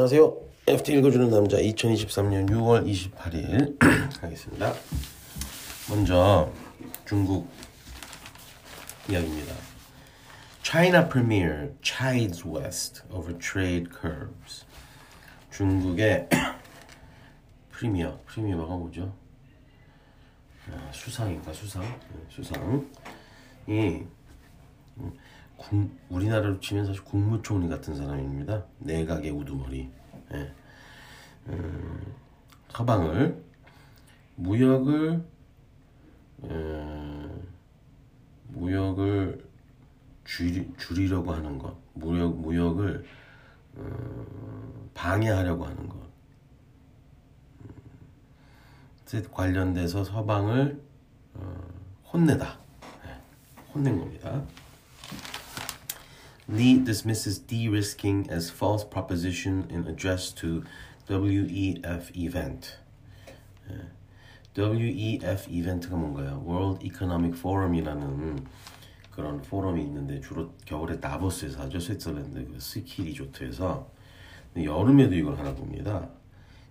안녕하세요. FT 읽어주는 남자 2023년 6월 28일 하겠습니다. 먼저 중국 이야기입니다. China Premier chides West over trade curbs. 중국의 프리미어, 프리미어가 뭐죠? 아, 수상인가 수상? 네, 수상 이 음, 국, 우리나라로 치면 사실 국무총리 같은 사람입니다. 내각의 우두머리. 예. 음, 서방을 무역을 에, 무역을 줄이, 줄이려고 하는 것, 무역 무역을 어, 방해하려고 하는 것. 음, 관련돼서 서방을 어, 혼내다, 네, 혼낸 겁니다. Lee dismisses de-risking as false proposition in address to WEF event. WEF 이벤트가 뭔가요? World Economic Forum이라는 그런 포럼이 있는데 주로 겨울에 다보스에서 하죠. 스위스랜드 그 스키 리조트에서 여름에도 이걸 하나 봅니다.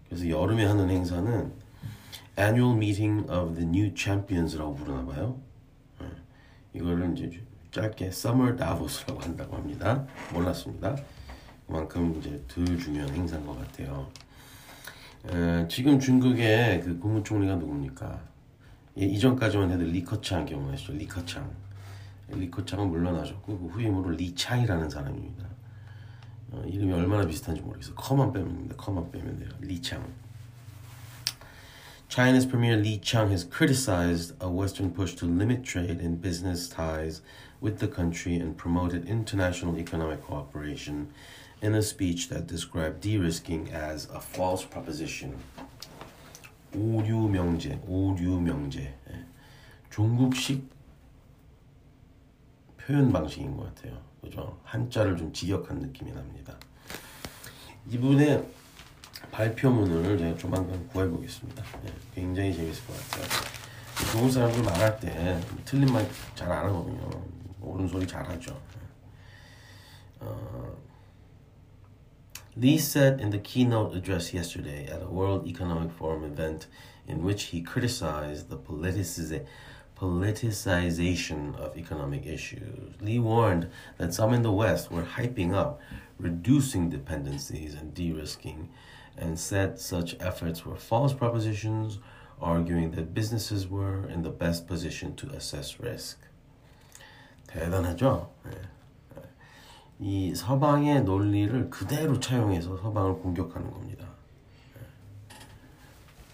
그래서 여름에 하는 행사는 Annual Meeting of the New Champions라고 부르나 봐요. 이거를 이제 짧게 Summer Davos라고 한다고 합니다. 몰랐습니다. 그만큼 이제 덜 중요한 행사인 것 같아요. 에, 지금 중국의 그 국무총리가 누굽니까? 예, 이전까지만 해도 리커창 기억나시죠? 리커창. 리커창은 물러나셨고 그 후임으로 리창이라는 사람입니다. 어, 이름이 얼마나 비슷한지 모르겠어요. 커만 빼면 됩니다. 커만 빼면 돼요. 리창. China's Premier Li Chang has criticized a Western push to limit trade and business ties with the country and promoted international economic cooperation in a speech that described de-risking as a false proposition. 오류명제, 오류명제. 중국식 표현 방식인 것 같아요. 그죠? 한자를 좀 직역한 느낌이 납니다. 이분의 발표문을 제가 조만간 구해보겠습니다. 네, 굉장히 재밌을 것 같아요. 좋은 사람들 말할 때 틀린 말 잘 안 하거든요. 옳은 소리 잘 하죠. 어, Lee said in the keynote address yesterday at a World Economic Forum event in which he criticized the politici- politicization of economic issues. Lee warned that some in the West were hyping up reducing dependencies and de risking and said such efforts were false propositions, arguing that businesses were in the best position to assess risk. 대단하죠? 네. 이 서방의 논리를 그대로 차용해서 서방을 공격하는 겁니다.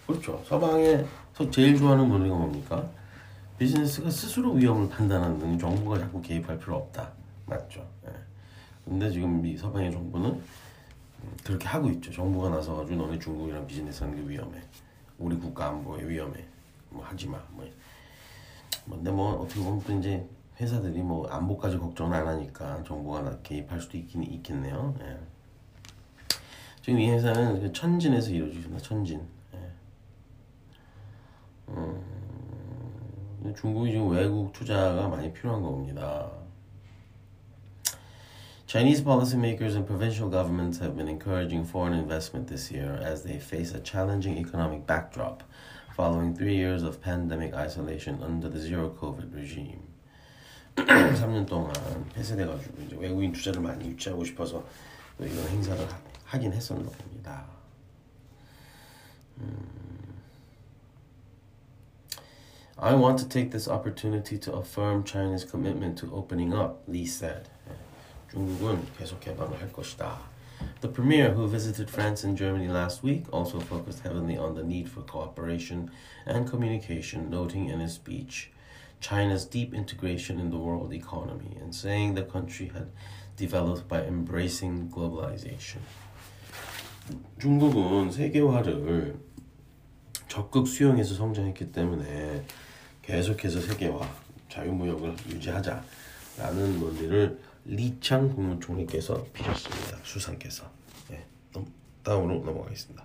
그렇죠. 서방에서 제일 좋아하는 논리가 뭡니까? 비즈니스가 스스로 위험을 판단하는 정부가 자꾸 개입할 필요 없다. 맞죠. 근데 지금 이 서방의 정부는 그렇게 하고 있죠. 정부가 나서가지고 너네 중국이랑 비즈니스 하는 게 위험해. 우리 국가 안보에 위험해. 뭐 하지 마. 뭐. 근데 뭐 어떻게 보면 또 이제 회사들이 뭐 안보까지 걱정 안 하니까 정부가 개입할 수도 있긴 있겠네요. 예. 지금 이 회사는 그 천진에서 이루어집니다. 천진. 예. 음, 중국이 지금 외국 투자가 많이 필요한 겁니다. Chinese policymakers and provincial governments have been encouraging foreign investment this year as they face a challenging economic backdrop following three years of pandemic isolation under the zero COVID regime. 3년 동안 폐쇄돼가지고 이제 외국인 투자를 많이 유치하고 싶어서 이런 행사를 하, 긴 했었나 봅니다. 음. I want to take this opportunity to affirm China's commitment to opening up, Lee said. 중국은 계속 개방을 할 것이다. The premier, who visited France and Germany last week, also focused heavily on the need for cooperation and communication, noting in his speech China's deep integration in the world economy and saying the country had developed by embracing globalization. 중국은 세계화를 적극 수용해서 성장했기 때문에 계속해서 세계화, 자유무역을 유지하자라는 논리를 리창 국무총리께서 피셨습니다. 수상께서. 네, 다음으로 넘어가겠습니다.